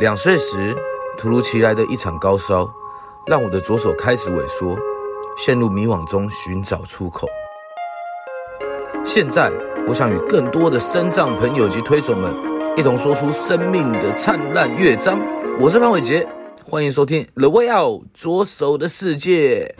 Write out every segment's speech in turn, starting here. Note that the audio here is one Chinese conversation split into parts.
两岁时，突如其来的一场高烧，让我的左手开始萎缩，陷入迷惘中寻找出口。现在，我想与更多的身障朋友及推手们一同说出生命的灿烂乐章。我是潘伟杰，欢迎收听《The Way Out 左手的世界》。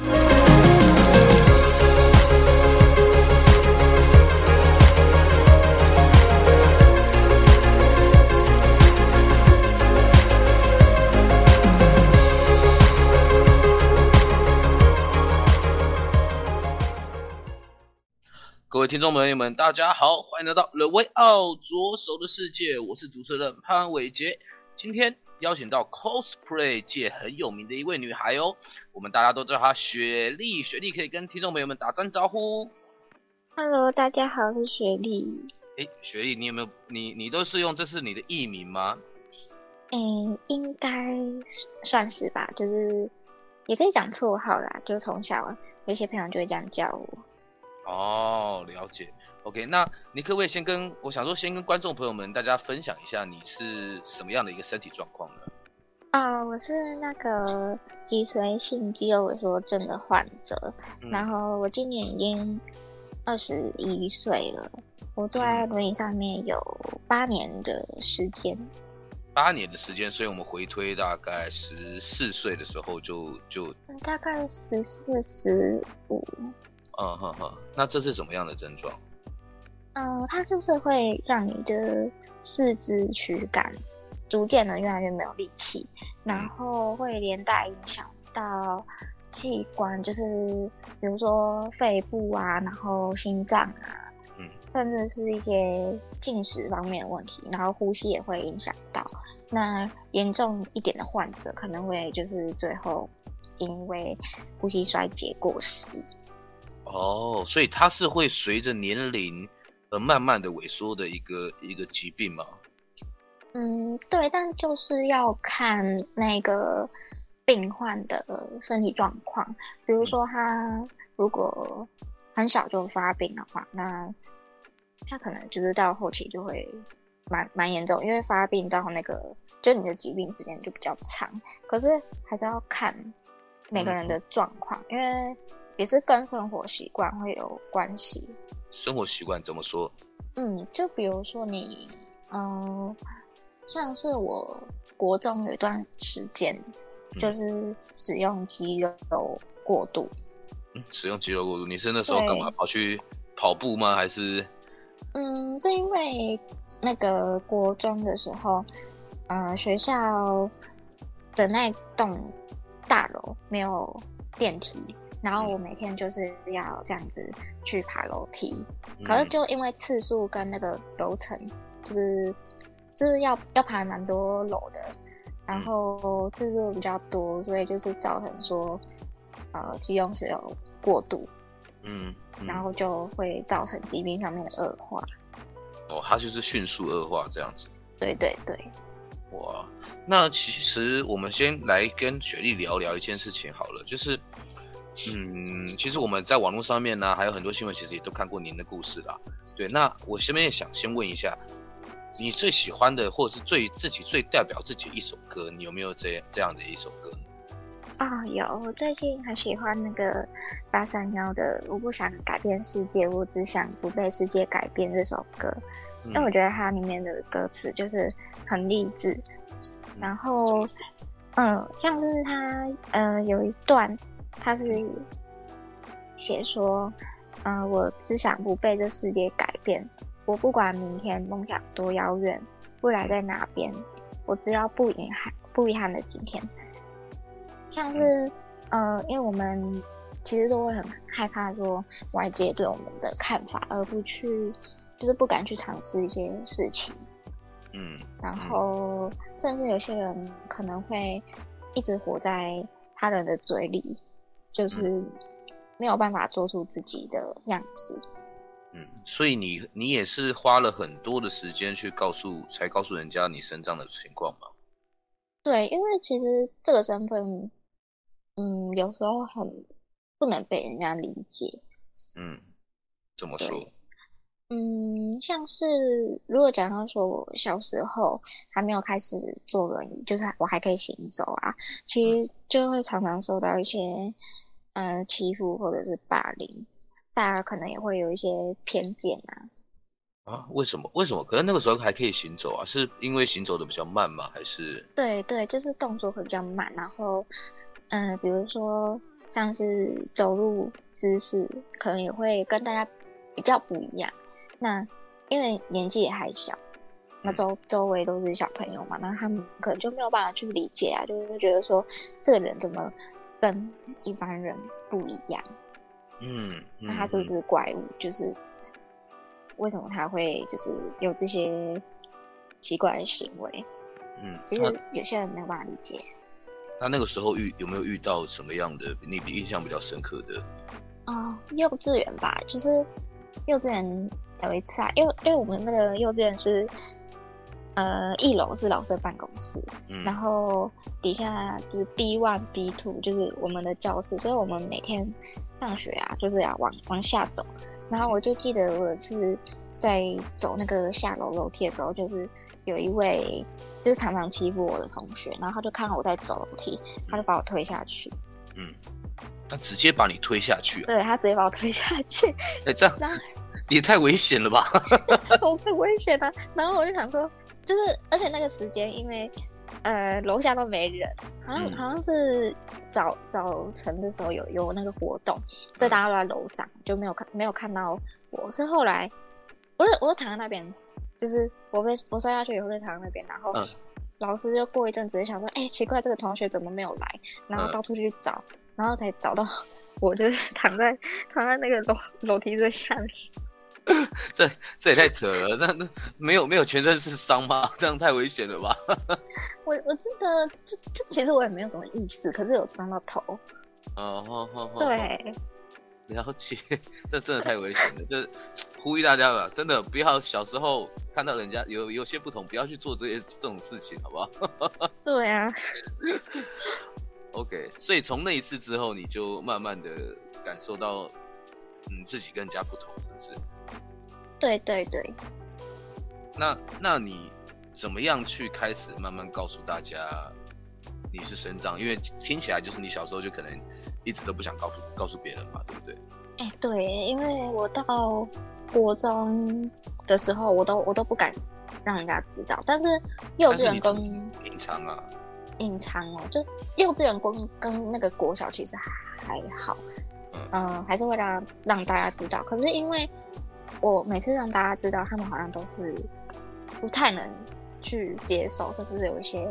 位听众朋友们，大家好，欢迎来到 The Way Out 左手的世界，我是主持人潘伟杰。今天邀请到 cosplay 界很有名的一位女孩哦，我们大家都叫她雪莉。雪莉可以跟听众朋友们打声招呼。Hello，大家好，我是雪莉。哎，雪莉，你有没有你你都是用这是你的艺名吗？嗯，应该算是吧，就是也可以讲绰号啦，就是从小有些朋友就会这样叫我。哦，了解。OK，那你可不可以先跟我想说，先跟观众朋友们大家分享一下，你是什么样的一个身体状况呢？啊、呃，我是那个脊髓性肌肉萎缩症的患者，嗯、然后我今年已经二十一岁了，我坐在轮椅上面有八年的时间。八年的时间，所以我们回推大概十四岁的时候就就大概十四十五。嗯哼哼，那这是什么样的症状？嗯、呃，它就是会让你的四肢躯干逐渐的越来越没有力气，然后会连带影响到器官，就是比如说肺部啊，然后心脏啊，嗯，甚至是一些进食方面的问题，然后呼吸也会影响到。那严重一点的患者可能会就是最后因为呼吸衰竭过世。哦，所以它是会随着年龄而慢慢的萎缩的一个一个疾病吗？嗯，对，但就是要看那个病患的身体状况。比如说他如果很小就发病的话，那他可能就是到后期就会蛮蛮严重，因为发病到那个就你的疾病时间就比较长。可是还是要看每个人的状况，嗯、因为。也是跟生活习惯会有关系。生活习惯怎么说？嗯，就比如说你，嗯，像是我国中有一段时间，就是使用肌肉过度。嗯，使用肌肉过度，你是那时候干嘛？跑去跑步吗？还是？嗯，是因为那个国中的时候，嗯，学校的那栋大楼没有电梯。然后我每天就是要这样子去爬楼梯，嗯、可是就因为次数跟那个楼层，就是就是要要爬蛮多楼的，然后次数比较多，所以就是造成说，呃，肌用是有过度，嗯，嗯，然后就会造成疾病上面的恶化。哦，它就是迅速恶化这样子。对对对。哇，那其实我们先来跟雪莉聊聊一件事情好了，就是。嗯，其实我们在网络上面呢，还有很多新闻，其实也都看过您的故事啦。对，那我这边也想先问一下，你最喜欢的，或者是最自己最代表自己的一首歌，你有没有这这样的一首歌？啊、哦，有，我最近很喜欢那个八三夭的《我不想改变世界，我只想不被世界改变》这首歌，因为我觉得它里面的歌词就是很励志。然后，嗯，嗯，像是它，呃，有一段。他是写说，嗯、呃，我只想不被这世界改变。我不管明天梦想多遥远，未来在哪边，我只要不遗憾，不遗憾的今天。像是，呃，因为我们其实都会很害怕说外界对我们的看法，而不去，就是不敢去尝试一些事情。嗯，然后甚至有些人可能会一直活在他人的嘴里。就是没有办法做出自己的样子。嗯，所以你你也是花了很多的时间去告诉，才告诉人家你身障的情况吗？对，因为其实这个身份，嗯，有时候很不能被人家理解。嗯，怎么说？嗯，像是如果假如说我小时候还没有开始坐轮椅，就是我还可以行走啊，其实就会常常受到一些呃欺负或者是霸凌，大家可能也会有一些偏见啊。啊？为什么？为什么？可能那个时候还可以行走啊？是因为行走的比较慢吗？还是？对对，就是动作会比较慢，然后嗯、呃，比如说像是走路姿势，可能也会跟大家比较不一样。那因为年纪也还小，那周周围都是小朋友嘛，那他们可能就没有办法去理解啊，就是觉得说这个人怎么跟一般人不一样？嗯，嗯，那他是不是怪物？就是为什么他会就是有这些奇怪的行为？嗯，其实有些人没有办法理解。那那个时候遇有没有遇到什么样的你比印象比较深刻的？哦，幼稚园吧，就是幼稚园。有一次啊，因为因为我们那个幼稚园是，呃，一楼是老师的办公室，嗯，然后底下就是 B one B two 就是我们的教室，所以我们每天上学啊，就是要往往下走。然后我就记得我有一次在走那个下楼楼梯的时候，就是有一位就是常常欺负我的同学，然后他就看到我在走楼梯，他就把我推下去。嗯，他直接把你推下去啊？对，他直接把我推下去。哎，这样。也太危险了吧！我太危险了。然后我就想说，就是而且那个时间，因为呃楼下都没人，好像、嗯、好像是早早晨的时候有有那个活动，所以大家都在楼上，嗯、就没有看没有看到我。是后来，我就我就躺在那边，就是我被我摔下去以后就躺在那边，然后老师就过一阵子就想说，哎、欸，奇怪，这个同学怎么没有来？然后到处去找，嗯、然后才找到 我，就是躺在躺在那个楼楼梯的下面。这这也太扯了，那那没有没有全身是伤吗？这样太危险了吧？我我记得，这这其实我也没有什么意思，可是有撞到头。哦，好好好，对，了解，这真的太危险了，就是呼吁大家吧，真的不要小时候看到人家有有些不同，不要去做这些这种事情，好不好？对啊。OK，所以从那一次之后，你就慢慢的感受到，嗯，自己跟人家不同，是不是？对对对，那那你怎么样去开始慢慢告诉大家你是生长？因为听起来就是你小时候就可能一直都不想告诉告诉别人嘛，对不对？哎，对，因为我到国中的时候，我都我都不敢让人家知道，但是幼稚园跟隐藏啊，隐藏哦，就幼稚园跟跟那个国小其实还还好，嗯、呃，还是会让让大家知道，可是因为。我每次让大家知道，他们好像都是不太能去接受，甚至有一些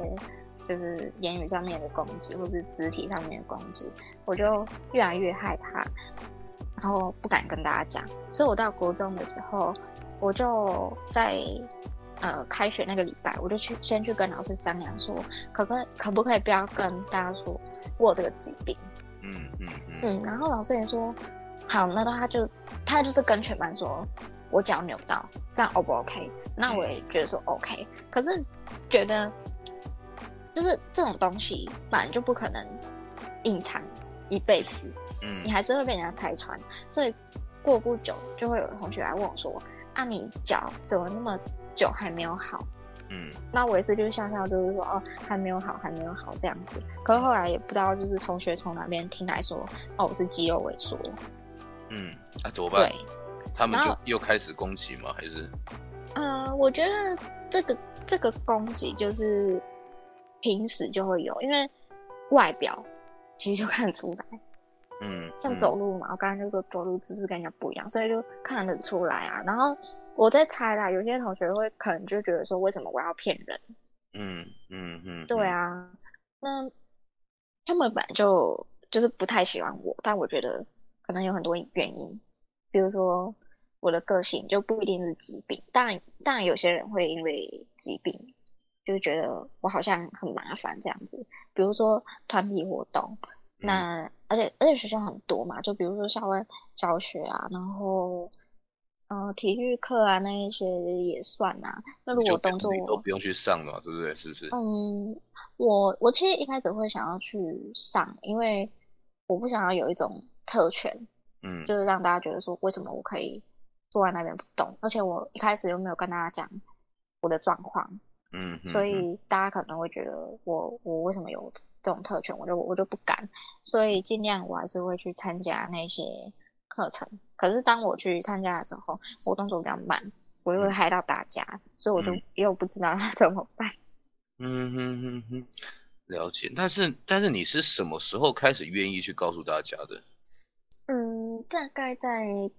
就是言语上面的攻击，或是肢体上面的攻击，我就越来越害怕，然后不敢跟大家讲。所以我到国中的时候，我就在呃开学那个礼拜，我就去先去跟老师商量说，可不可可不可以不要跟大家说我有这个疾病？嗯嗯嗯，嗯，然后老师也说。好，那他就他就是跟全班说，我脚扭到，这样 O 不 OK？那我也觉得说 OK，可是觉得就是这种东西反正就不可能隐藏一辈子，嗯，你还是会被人家拆穿，所以过不久就会有同学来问我说，啊，你脚怎么那么久还没有好？嗯，那我也是就是笑笑，就是说哦，还没有好，还没有好这样子。可是后来也不知道就是同学从哪边听来说，哦，我是肌肉萎缩。嗯，那、啊、怎么办？对他们就又开始攻击吗？还是？呃，我觉得这个这个攻击就是平时就会有，因为外表其实就看得出来。嗯，像走路嘛，嗯、我刚才就说走路姿势跟人家不一样，所以就看得出来啊。然后我在猜啦，有些同学会可能就觉得说，为什么我要骗人？嗯嗯嗯，对啊。那他们本来就就是不太喜欢我，但我觉得。可能有很多原因，比如说我的个性就不一定是疾病，当然，当然有些人会因为疾病，就觉得我好像很麻烦这样子。比如说团体活动，那、嗯、而且而且学校很多嘛，就比如说校外教学啊，然后呃体育课啊那一些也算啊。那如果动作都不用去上了，对不对？是不是？嗯，我我其实一开始会想要去上，因为我不想要有一种。特权，嗯，就是让大家觉得说，为什么我可以坐在那边不动，而且我一开始又没有跟大家讲我的状况，嗯，所以大家可能会觉得我我为什么有这种特权，我就我就不敢，所以尽量我还是会去参加那些课程。可是当我去参加的时候，我动作比较慢，我又会害到大家，嗯、所以我就又不知道要 怎么办。嗯哼哼哼，了解。但是但是你是什么时候开始愿意去告诉大家的？嗯，大概在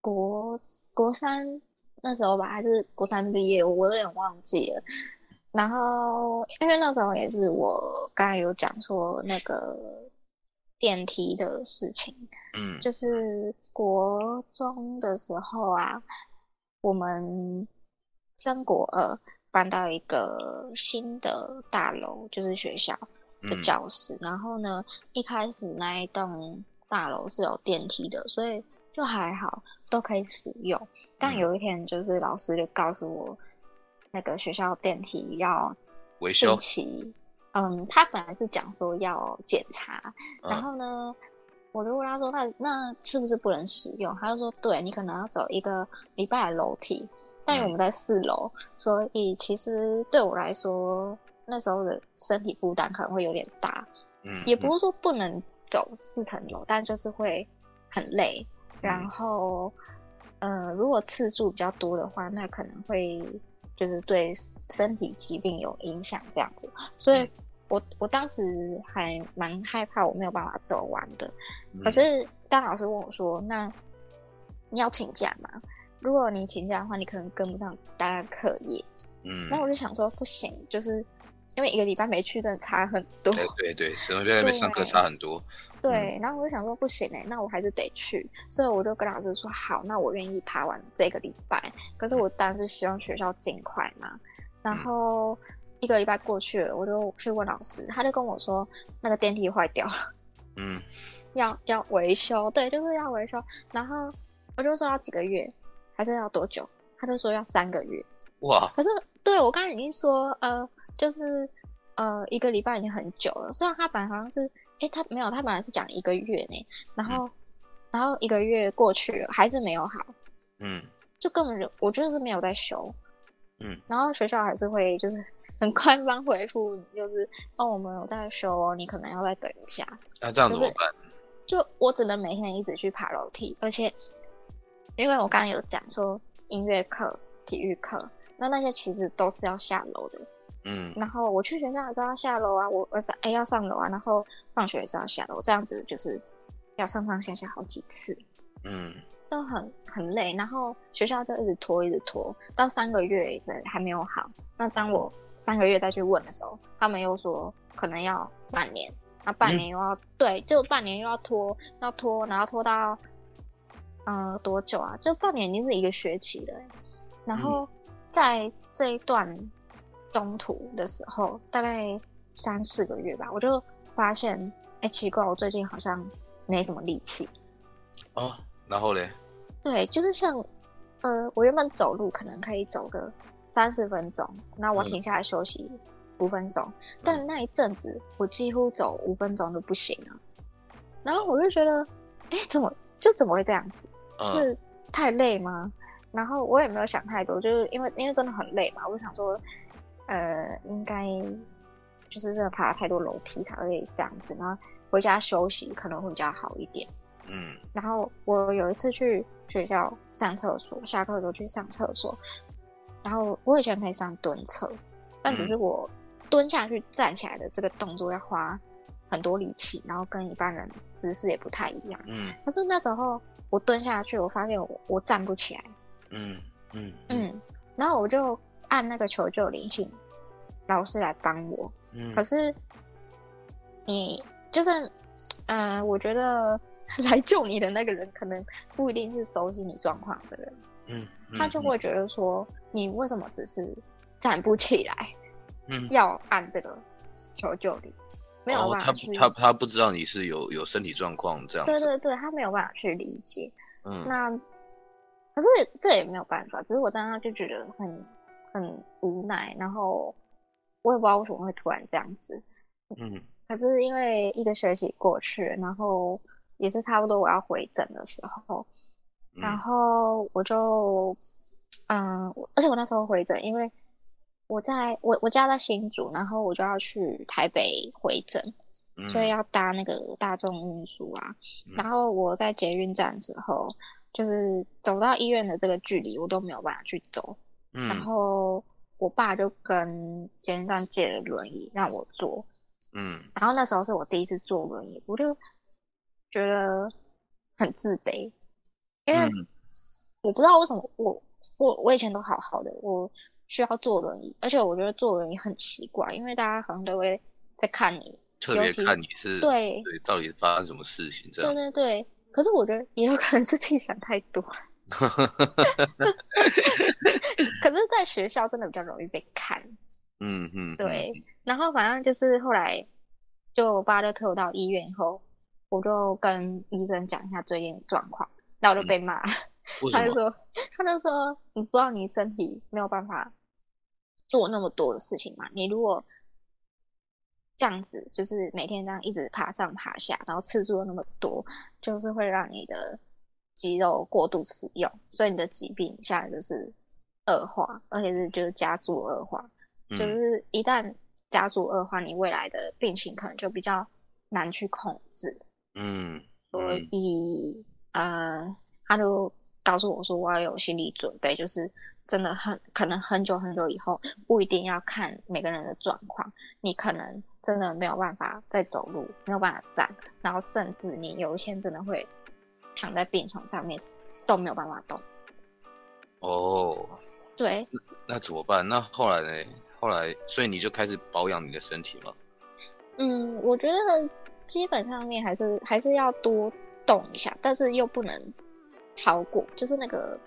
国国三那时候吧，还是国三毕业，我有点忘记了。然后因为那时候也是我刚才有讲说那个电梯的事情，嗯，就是国中的时候啊，我们升国二搬到一个新的大楼，就是学校的教室。嗯、然后呢，一开始那一栋。大楼是有电梯的，所以就还好，都可以使用。但有一天，就是老师就告诉我，那个学校电梯要维修期。嗯，他本来是讲说要检查，然后呢，我就问他说：“那那是不是不能使用？”他就说：“对，你可能要走一个礼拜的楼梯。”但我们在四楼，所以其实对我来说，那时候的身体负担可能会有点大。嗯，也不是说不能。走四层楼，但就是会很累。然后，嗯、呃，如果次数比较多的话，那可能会就是对身体疾病有影响这样子。所以我，我我当时还蛮害怕，我没有办法走完的。可是，当老师问我说：“那你要请假吗？如果你请假的话，你可能跟不上大家课业。”嗯，那我就想说，不行，就是。因为一个礼拜没去，真的差很多。对对对，什么在那边上课差很多。对，对嗯、然后我就想说不行哎，那我还是得去，所以我就跟老师说好，那我愿意爬完这个礼拜。可是我当然是希望学校尽快嘛。然后一个礼拜过去了，我就去问老师，他就跟我说那个电梯坏掉了，嗯，要要维修，对，就是要维修。然后我就说要几个月，还是要多久？他就说要三个月。哇！可是对我刚刚已经说呃。就是，呃，一个礼拜已经很久了。虽然他本来好像是，哎、欸，他没有，他本来是讲一个月呢。然后，嗯、然后一个月过去了，还是没有好。嗯，就根本就我就是没有在修。嗯，然后学校还是会就是很官方回复，就是哦，我们有在修哦，你可能要再等一下。那、啊、这样怎么办？就我只能每天一直去爬楼梯，而且因为我刚刚有讲说音乐课、体育课，那那些其实都是要下楼的。嗯，然后我去学校都要下楼啊，我我上哎要上楼啊，然后放学也是要下楼，这样子就是要上上下下好几次，嗯，都很很累，然后学校就一直拖一直拖，到三个月也是还没有好。那当我三个月再去问的时候，他们又说可能要半年，那半年又要、嗯、对，就半年又要拖，要拖，然后拖到嗯、呃、多久啊？就半年已经是一个学期了，然后在这一段。中途的时候，大概三四个月吧，我就发现，哎、欸，奇怪，我最近好像没什么力气。哦，然后嘞？对，就是像，呃，我原本走路可能可以走个三十分钟，那我停下来休息五分钟，嗯、但那一阵子我几乎走五分钟都不行了。然后我就觉得，哎、欸，怎么就怎么会这样子？嗯、是太累吗？然后我也没有想太多，就是因为因为真的很累嘛，我就想说。呃，应该就是真的爬了太多楼梯才会这样子，然后回家休息可能会比较好一点。嗯，然后我有一次去学校上厕所，下课的时候去上厕所，然后我以前可以上蹲厕，但只是我蹲下去站起来的这个动作要花很多力气，然后跟一般人姿势也不太一样。嗯，可是那时候我蹲下去，我发现我我站不起来。嗯嗯嗯。嗯然后我就按那个求救铃，请老师来帮我。嗯，可是你就是，嗯、呃，我觉得 来救你的那个人可能不一定是熟悉你状况的人。嗯，嗯，他就会觉得说，你为什么只是站不起来？嗯，要按这个求救铃，没有办法去。哦、他他他不知道你是有有身体状况这样。对对对，他没有办法去理解。嗯，那。可是这也没有办法，只是我当时就觉得很很无奈，然后我也不知道为什么会突然这样子。嗯，可是因为一个学期过去，然后也是差不多我要回诊的时候，然后我就，嗯，而且我那时候回诊，因为我在我我家在新竹，然后我就要去台北回诊，嗯、所以要搭那个大众运输啊。嗯、然后我在捷运站之后，就是走到医院的这个距离，我都没有办法去走。嗯、然后我爸就跟捷运站借了轮椅让我坐。嗯。然后那时候是我第一次坐轮椅，我就觉得很自卑。因为我不知道为什么我我我以前都好好的，我需要坐轮椅，而且我觉得坐轮椅很奇怪，因为大家好像都会在看你，特别看你是对对，到底发生什么事情这样。对对对，可是我觉得也有可能是自己想太多。可是，在学校真的比较容易被看。嗯嗯，对。然后反正就是后来，就我爸就推我到医院以后，我就跟医生讲一下最近的状况。然后我就被骂，嗯、他就说，他就说，你不知道你身体没有办法做那么多的事情嘛？你如果这样子，就是每天这样一直爬上爬下，然后次数又那么多，就是会让你的肌肉过度使用，所以你的疾病下来就是恶化，而且是就是加速恶化，嗯、就是一旦加速恶化，你未来的病情可能就比较难去控制。嗯，嗯所以。呃，他就告诉我说，我要有心理准备，就是真的很可能很久很久以后，不一定要看每个人的状况，你可能真的没有办法再走路，没有办法站，然后甚至你有一天真的会躺在病床上面都没有办法动。哦，对那，那怎么办？那后来呢？后来，所以你就开始保养你的身体吗？嗯，我觉得基本上面还是还是要多。动一下，但是又不能超过，就是那个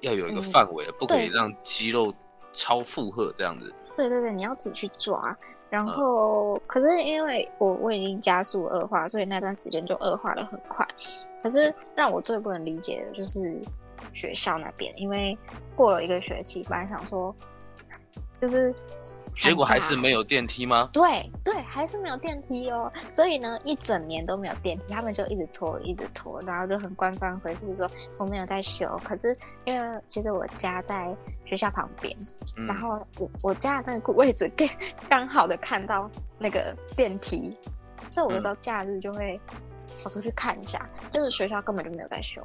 要有一个范围，嗯、不可以让肌肉超负荷这样子。对对对，你要自己去抓。然后，嗯、可是因为我我已经加速恶化，所以那段时间就恶化的很快。可是让我最不能理解的就是学校那边，因为过了一个学期，本来想说就是。结果还是没有电梯吗？对对，还是没有电梯哦。所以呢，一整年都没有电梯，他们就一直拖，一直拖，然后就很官方回复说我没有在修。可是因为其实我家在学校旁边，嗯、然后我我家的那个位置刚刚好的看到那个电梯，所以我有时候假日就会跑出去看一下，嗯、就是学校根本就没有在修。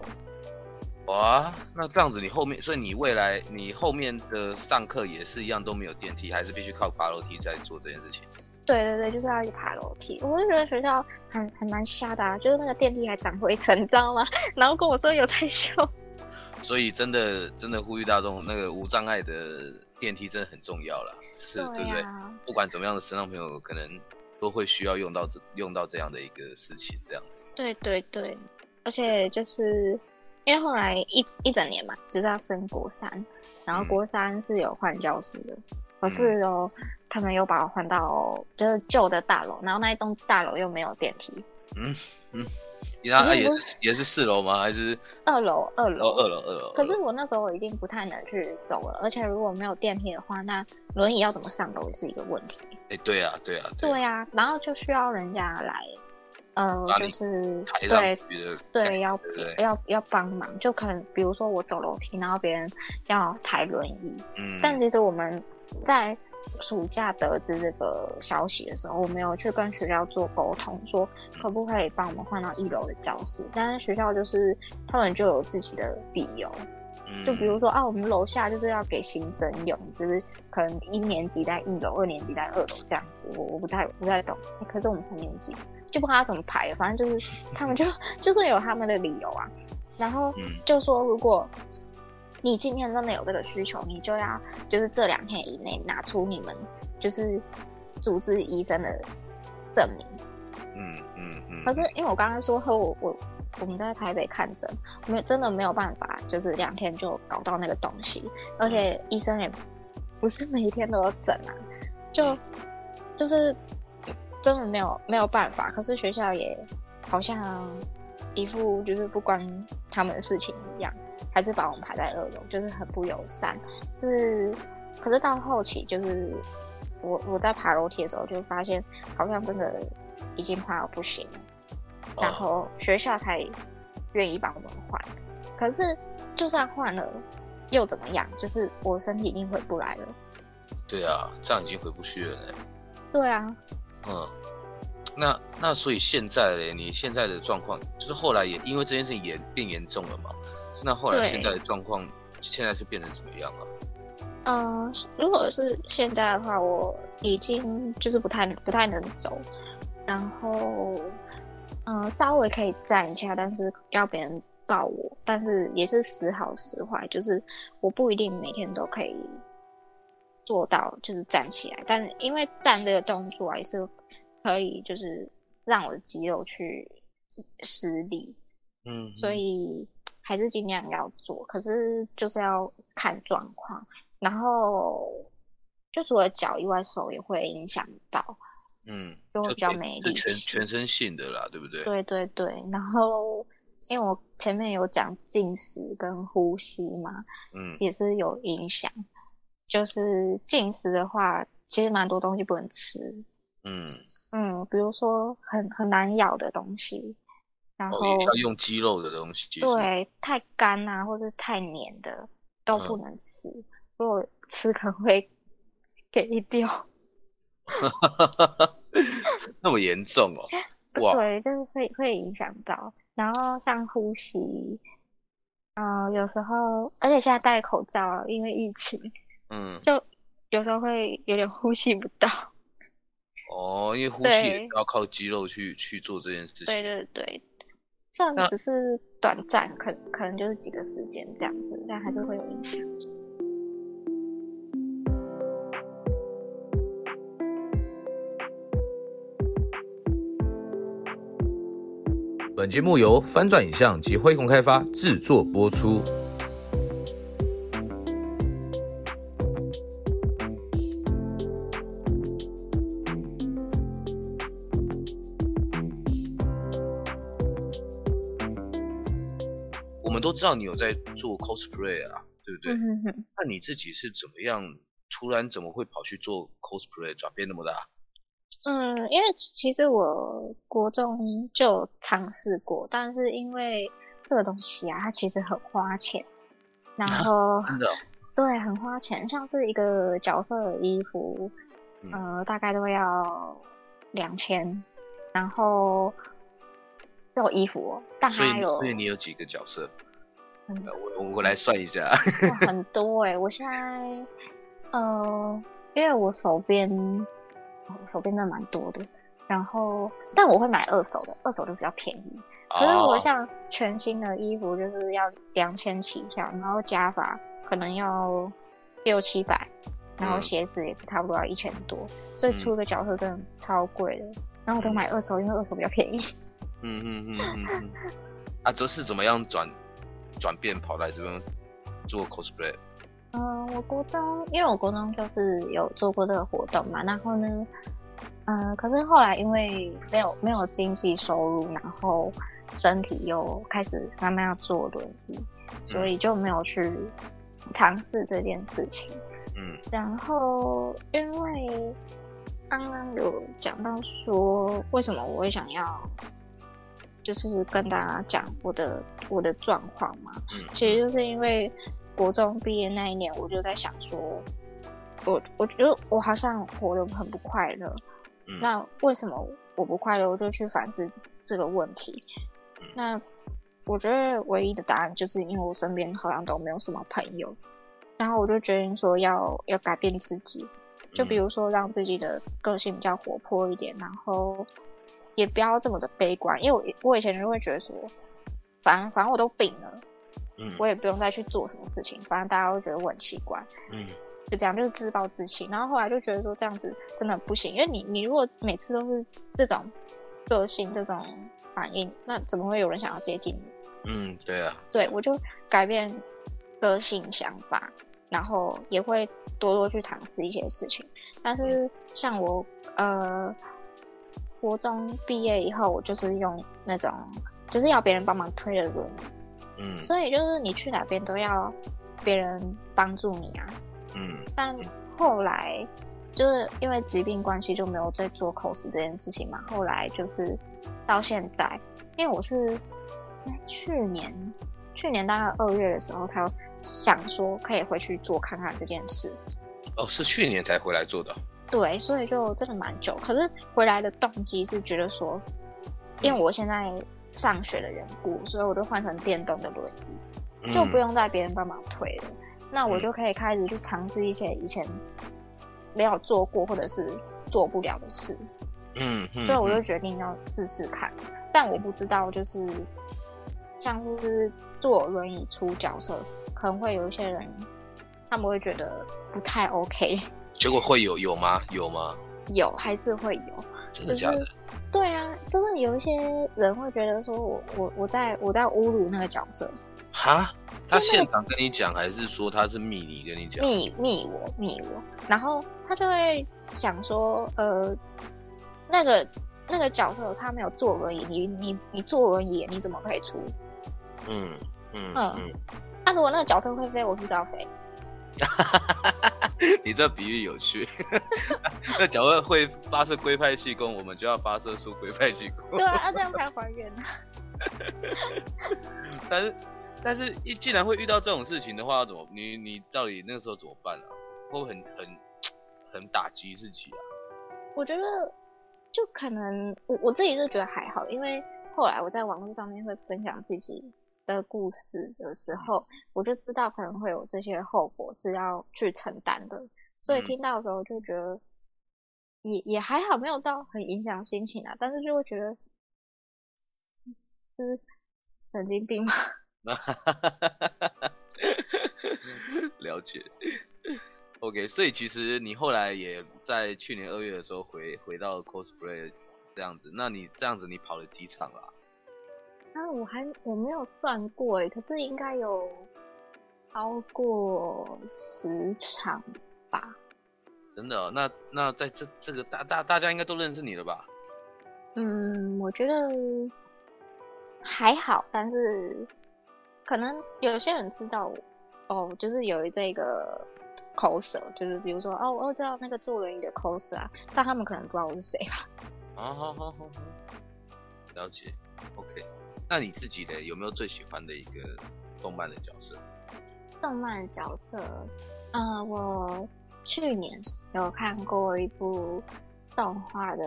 哇，那这样子，你后面，所以你未来你后面的上课也是一样都没有电梯，还是必须靠爬楼梯在做这件事情？对对对，就是要去爬楼梯。我就觉得学校很很蛮瞎的啊，就是那个电梯还长灰尘，你知道吗？然后跟我说有在修。所以真的真的呼吁大众，那个无障碍的电梯真的很重要了，是，对，啊、对不对？不管怎么样的身障朋友，可能都会需要用到这用到这样的一个事情，这样子。对对对，而且就是。因为后来一一整年嘛，就是要升国三，然后国三是有换教室的，嗯、可是哦，他们又把我换到就是旧的大楼，然后那一栋大楼又没有电梯。嗯嗯，然后他也是也是四楼吗？还是二楼？二楼？二楼？二楼？可是我那时候我已经不太能去走了，而且如果没有电梯的话，那轮椅要怎么上楼是一个问题。哎，对啊，对啊，对啊，然后就需要人家来。呃，就是对对，要要要帮忙，就可能比如说我走楼梯，然后别人要抬轮椅。嗯，但其实我们在暑假得知这个消息的时候，我没有去跟学校做沟通，说可不可以帮我们换到一楼的教室。但是学校就是他们就有自己的理由，就比如说啊，我们楼下就是要给新生用，就是可能一年级在一楼，二年级在二楼这样子。我我不太不太懂，可是我们三年级。就不知道他怎么排的，反正就是他们就就是有他们的理由啊，然后就说如果你今天真的有这个需求，你就要就是这两天以内拿出你们就是主治医生的证明。嗯嗯嗯。嗯嗯，可是因为我刚刚说和我我我们在台北看诊，没真的没有办法，就是两天就搞到那个东西，而且医生也不是每一天都有诊啊，就就是。真的没有没有办法，可是学校也好像一副就是不关他们的事情一样，还是把我们排在二楼，就是很不友善。是，可是到后期就是我我在爬楼梯的时候，就发现好像真的已经快要不行了，然后学校才愿意帮我们换。可是就算换了又怎么样？就是我身体已经回不来了。对啊，这样已经回不去了呢。对啊。嗯。那那所以现在嘞，你现在的状况就是后来也因为这件事情也变严重了嘛？那后来现在的状况现在是变成怎么样了？嗯、呃，如果是现在的话，我已经就是不太不太能走，然后嗯、呃，稍微可以站一下，但是要别人抱我，但是也是时好时坏，就是我不一定每天都可以做到就是站起来，但因为站这个动作还是可以就是让我的肌肉去施力，嗯，所以还是尽量要做，可是就是要看状况。然后，就除了脚以外，手也会影响到，嗯，就会比较没力。全全身性的啦，对不对？对对对。然后，因为我前面有讲进食跟呼吸嘛，嗯，也是有影响。就是进食的话，其实蛮多东西不能吃，嗯嗯，比如说很很难咬的东西，然后、哦、要用肌肉的东西，对，太干啊，或者太黏的都不能吃。嗯如果吃可能会 给掉，那么严重哦？哇，对，就是会会影响到。然后像呼吸，嗯、呃，有时候，而且现在戴口罩，因为疫情，嗯，就有时候会有点呼吸不到。哦，因为呼吸也要靠肌肉去去做这件事情。对对对，这样只是短暂，可能可能就是几个时间这样子，但还是会有影响。本节目由翻转影像及辉洪开发制作播出。都知道你有在做 cosplay 啊，对不对？嗯哼。那你自己是怎么样？突然怎么会跑去做 cosplay，转变那么大？嗯，因为其实我国中就尝试过，但是因为这个东西啊，它其实很花钱，然后、啊、真的、哦、对，很花钱，像是一个角色的衣服，嗯、呃，大概都要两千，然后这种衣服，但还有，所以你有几个角色？嗯，我我来算一下，很多哎、欸，我现在呃，因为我手边。我手边真的蛮多的，然后但我会买二手的，二手就比较便宜。可是我像全新的衣服就是要两千起跳，然后加法可能要六七百，然后鞋子也是差不多要一千多，所以出个角色真的超贵的。然后我都买二手，因为二手比较便宜。嗯嗯嗯嗯嗯。啊，这是怎么样转转变跑来这边做 cosplay？嗯，我国中，因为我国中就是有做过这个活动嘛，然后呢，嗯，可是后来因为没有没有经济收入，然后身体又开始慢慢要坐轮椅，所以就没有去尝试这件事情。嗯，然后因为刚刚有讲到说，为什么我会想要，就是跟大家讲我的我的状况嘛，其实就是因为。国中毕业那一年，我就在想说，我我觉得我好像活得很不快乐。嗯。那为什么我不快乐？我就去反思这个问题。嗯。那我觉得唯一的答案就是因为我身边好像都没有什么朋友，然后我就决定说要要改变自己，就比如说让自己的个性比较活泼一点，然后也不要这么的悲观。因为我我以前就会觉得说，反正反正我都病了。嗯，我也不用再去做什么事情，反正大家都觉得我很奇怪。嗯，就这样，就是自暴自弃。然后后来就觉得说这样子真的不行，因为你你如果每次都是这种个性、这种反应，那怎么会有人想要接近你？嗯，对啊。对，我就改变个性、想法，然后也会多多去尝试一些事情。但是像我呃，国中毕业以后，我就是用那种就是要别人帮忙推的轮椅。嗯，所以就是你去哪边都要别人帮助你啊。嗯，但后来就是因为疾病关系就没有再做 cos 这件事情嘛。后来就是到现在，因为我是去年去年大概二月的时候才想说可以回去做看看这件事。哦，是去年才回来做的。对，所以就真的蛮久。可是回来的动机是觉得说，因为我现在上学的缘故，所以我就换成电动的轮椅，就不用再别人帮忙推了。嗯、那我就可以开始去尝试一些以前没有做过或者是做不了的事。嗯，嗯，所以我就决定要试试看。但我不知道，就是像是坐轮椅出角色，可能会有一些人他们会觉得不太 OK。结果会有有吗？有吗？有，还是会有。真的假的？对啊，就是有一些人会觉得说我我我在我在侮辱那个角色。哈？他现场跟你讲，还是说他是密你跟你讲？密密我密我，然后他就会想说，呃，那个那个角色他没有坐轮椅，你你你坐轮椅，你怎么可以出？嗯嗯嗯。那、嗯啊、如果那个角色会飞，我是不是要飞？你这比喻有趣。那假如会发射龟派气功，我们就要发射出龟派气功。对啊，这样才还原呢。但是，但是，一既然会遇到这种事情的话，怎么你你到底那个时候怎么办啊？会不会很很很打击自己啊？我觉得，就可能我我自己是觉得还好，因为后来我在网络上面会分享自己。的故事的时候，我就知道可能会有这些后果是要去承担的，所以听到的时候就觉得也也还好，没有到很影响心情啊，但是就会觉得是神经病吗？了解。OK，所以其实你后来也在去年二月的时候回回到 cosplay 这样子，那你这样子你跑了几场了？啊，我还我没有算过哎，可是应该有超过十场吧。真的哦？那那在这这个大大大家应该都认识你了吧？嗯，我觉得还好，但是可能有些人知道我哦，就是有这个 coser，就是比如说哦，我知道那个做轮椅的 coser 啊，但他们可能不知道我是谁吧。啊，好好好，了解，OK。那你自己的有没有最喜欢的一个动漫的角色？动漫角色，呃，我去年有看过一部动画的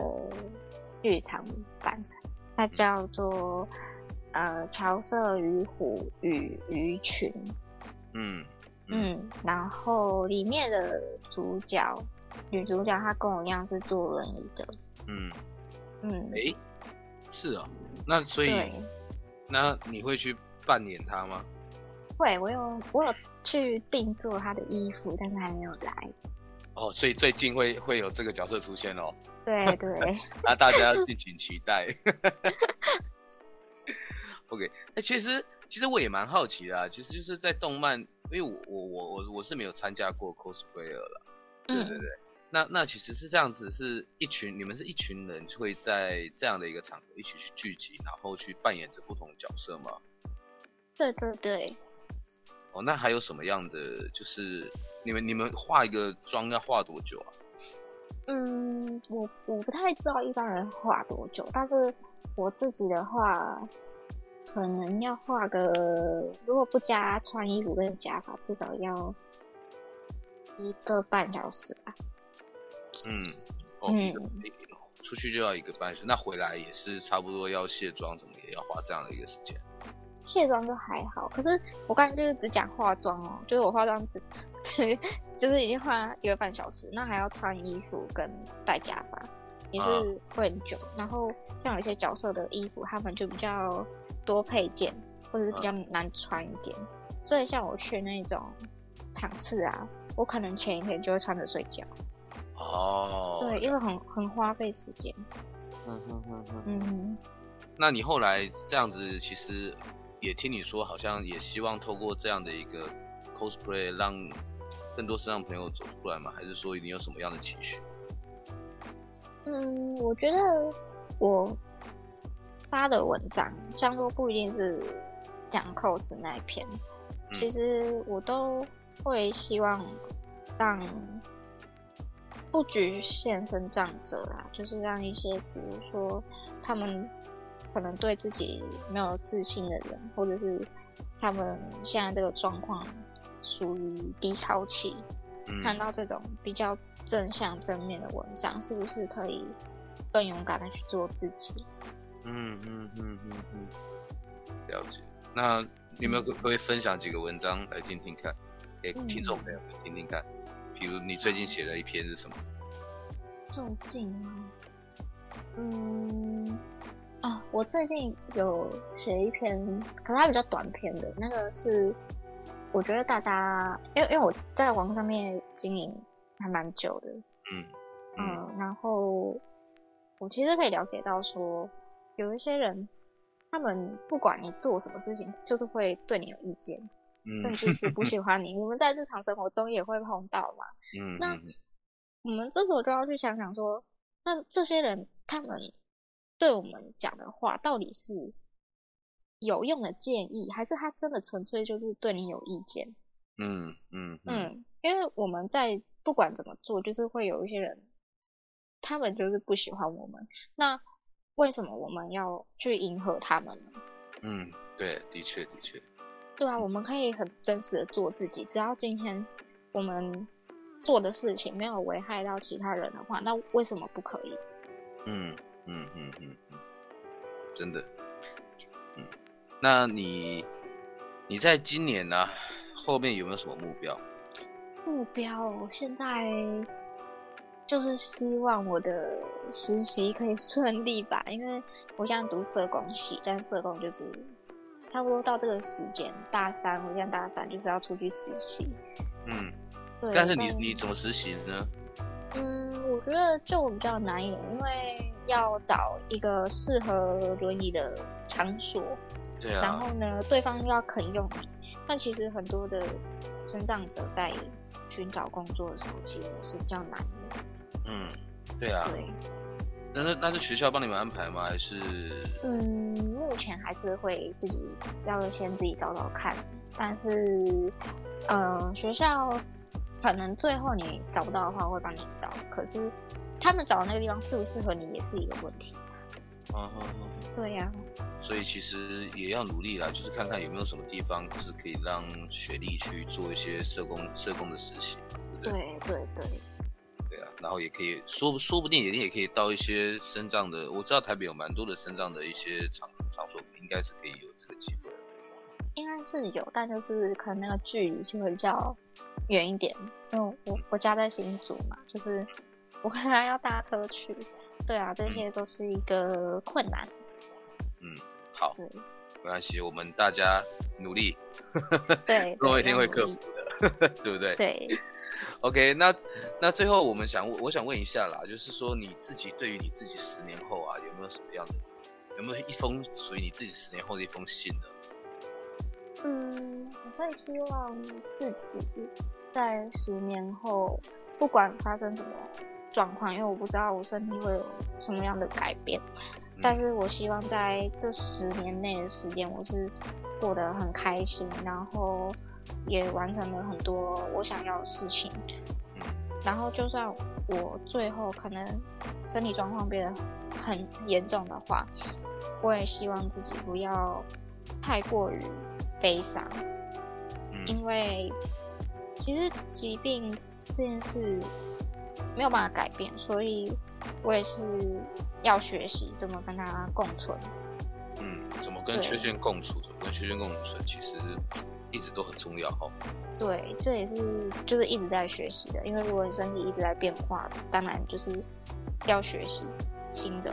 剧场版，它叫做呃《乔瑟与虎与鱼群》。嗯嗯，嗯，然后里面的主角女主角她跟我一样是坐轮椅的。嗯嗯，哎、欸，是啊、哦，那所以。那你会去扮演他吗？会，我有我有去定做他的衣服，但是还没有来。哦，所以最近会会有这个角色出现哦。对对。那大家敬请期待。OK，那其实其实我也蛮好奇的啊，其实就是在动漫，因为我我我我我是没有参加过 cosplayer 了。对对对。嗯那那其实是这样子，是一群你们是一群人会在这样的一个场合一起去聚集，然后去扮演着不同的角色吗？对对对。哦，那还有什么样的？就是你们你们化一个妆要化多久啊？嗯，我我不太知道一般人化多久，但是我自己的话，可能要化个，如果不加穿衣服跟假发，至少要一个半小时吧。嗯，哦，一个嗯，出去就要一个半小时，那回来也是差不多要卸妆，怎么也要花这样的一个时间。卸妆就还好，可是我刚才就是只讲化妆哦，就是我化妆只，对，就是已经花一个半小时，那还要穿衣服跟戴假发，也是会很久。啊、然后像有一些角色的衣服，他们就比较多配件，或者是比较难穿一点，啊、所以像我去那种场次啊，我可能前一天就会穿着睡觉。哦，对，因为很很花费时间。嗯哼哼哼，嗯，那你后来这样子，其实也听你说，好像也希望透过这样的一个 cosplay，让更多身上朋友走出来吗？还是说你有什么样的期许？嗯，我觉得我发的文章，像说不一定是讲 cos 那一篇，嗯、其实我都会希望让。不局限身障者啦，就是让一些，比如说他们可能对自己没有自信的人，或者是他们现在这个状况属于低潮期，嗯、看到这种比较正向正面的文章，是不是可以更勇敢的去做自己？嗯嗯嗯嗯嗯，了解。那你有没有可可以分享几个文章来听听看，给听众朋友们听听看？比如你最近写的一篇是什么？最近吗？嗯，啊，我最近有写一篇，可是它比较短篇的，那个是我觉得大家，因为因为我在网上面经营还蛮久的，嗯嗯，嗯，然后我其实可以了解到说，有一些人，他们不管你做什么事情，就是会对你有意见，嗯，甚至是不喜欢你。你们在日常生活中也会碰到嘛，嗯，那我们这时候就要去想想说，那这些人。他们对我们讲的话，到底是有用的建议，还是他真的纯粹就是对你有意见？嗯嗯嗯，因为我们在不管怎么做，就是会有一些人，他们就是不喜欢我们。那为什么我们要去迎合他们呢？嗯，对，的确的确，对啊，我们可以很真实的做自己，只要今天我们做的事情没有危害到其他人的话，那为什么不可以？嗯嗯嗯嗯嗯，真的，嗯，那你你在今年呢、啊、后面有没有什么目标？目标现在就是希望我的实习可以顺利吧，因为我现在读社工系，但社工就是差不多到这个时间，大三，我现在大三就是要出去实习。嗯，对。但是你你怎么实习呢？嗯我觉得就比较难一点，因为要找一个适合轮椅的场所，对啊，然后呢，对方又要肯用你。但其实很多的身障者在寻找工作的时候，其实是比较难的。嗯，对啊。对。那那那是学校帮你们安排吗？还是？嗯，目前还是会自己要先自己找找看。但是，嗯、呃，学校。可能最后你找不到的话，会帮你找。可是他们找的那个地方适不适合你，也是一个问题。对呀、啊。所以其实也要努力啦，就是看看有没有什么地方是可以让学历去做一些社工、社工的实习，对不对？对对对。对啊，然后也可以说，说不定也你也可以到一些深藏的，我知道台北有蛮多的深藏的一些场场所，应该是可以有这个机会。应该是有，但就是可能那个距离就会比较远一点，因为我我家在新竹嘛，就是我可能要搭车去，对啊，这些都是一个困难。嗯，好，对，没关系，我们大家努力，对，总有一定会克服的，对不对？对。OK，那那最后我们想问，我想问一下啦，就是说你自己对于你自己十年后啊，有没有什么样的，有没有一封属于你自己十年后的一封信呢？嗯，我会希望自己在十年后，不管发生什么状况，因为我不知道我身体会有什么样的改变，嗯、但是我希望在这十年内的时间，我是过得很开心，然后也完成了很多我想要的事情。嗯、然后就算我最后可能身体状况变得很严重的话，我也希望自己不要太过于。悲伤，因为其实疾病这件事没有办法改变，所以我也是要学习怎么跟它共存。嗯，怎么跟缺陷共处？怎么跟缺陷共存？其实一直都很重要哈。对，这也是就是一直在学习的，因为如果你身体一直在变化，当然就是要学习新的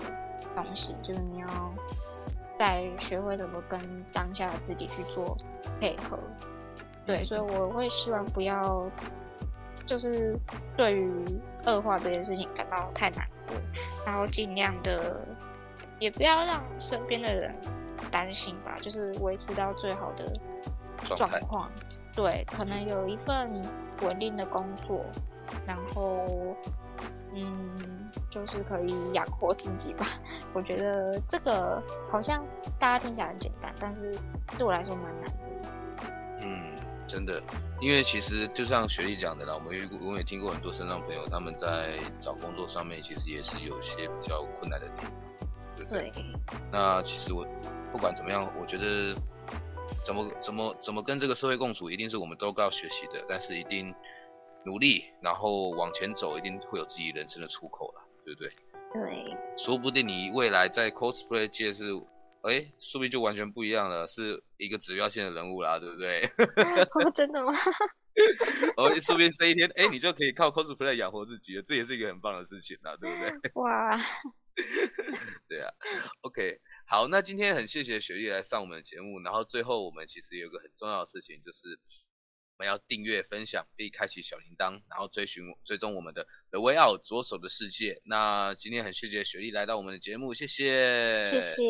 东西，就是你要。再学会怎么跟当下的自己去做配合，对，所以我会希望不要，就是对于恶化这件事情感到太难过，然后尽量的也不要让身边的人担心吧，就是维持到最好的状况。对，可能有一份稳定的工作，然后。嗯，就是可以养活自己吧。我觉得这个好像大家听起来很简单，但是对我来说蛮难的。嗯，真的，因为其实就像雪莉讲的啦，我们我们也听过很多身障朋友，他们在找工作上面其实也是有一些比较困难的点。对不对？对。那其实我不管怎么样，我觉得怎么怎么怎么跟这个社会共处，一定是我们都要学习的。但是一定努力，然后往前走，一定会有自己人生的出口了，对不对？对。说不定你未来在 cosplay 界是，哎，说不定就完全不一样了，是一个指标性的人物啦，对不对？哦，真的吗？哦，说不定这一天，哎，你就可以靠 cosplay 养活自己了，这也是一个很棒的事情啦，对不对？哇，对啊，OK，好，那今天很谢谢雪莉来上我们的节目，然后最后我们其实有个很重要的事情，就是我们要订阅、分享并开启小铃铛，然后追寻、追踪我们的 The Way Out 左手的世界。那今天很谢谢雪莉来到我们的节目，谢谢，谢谢。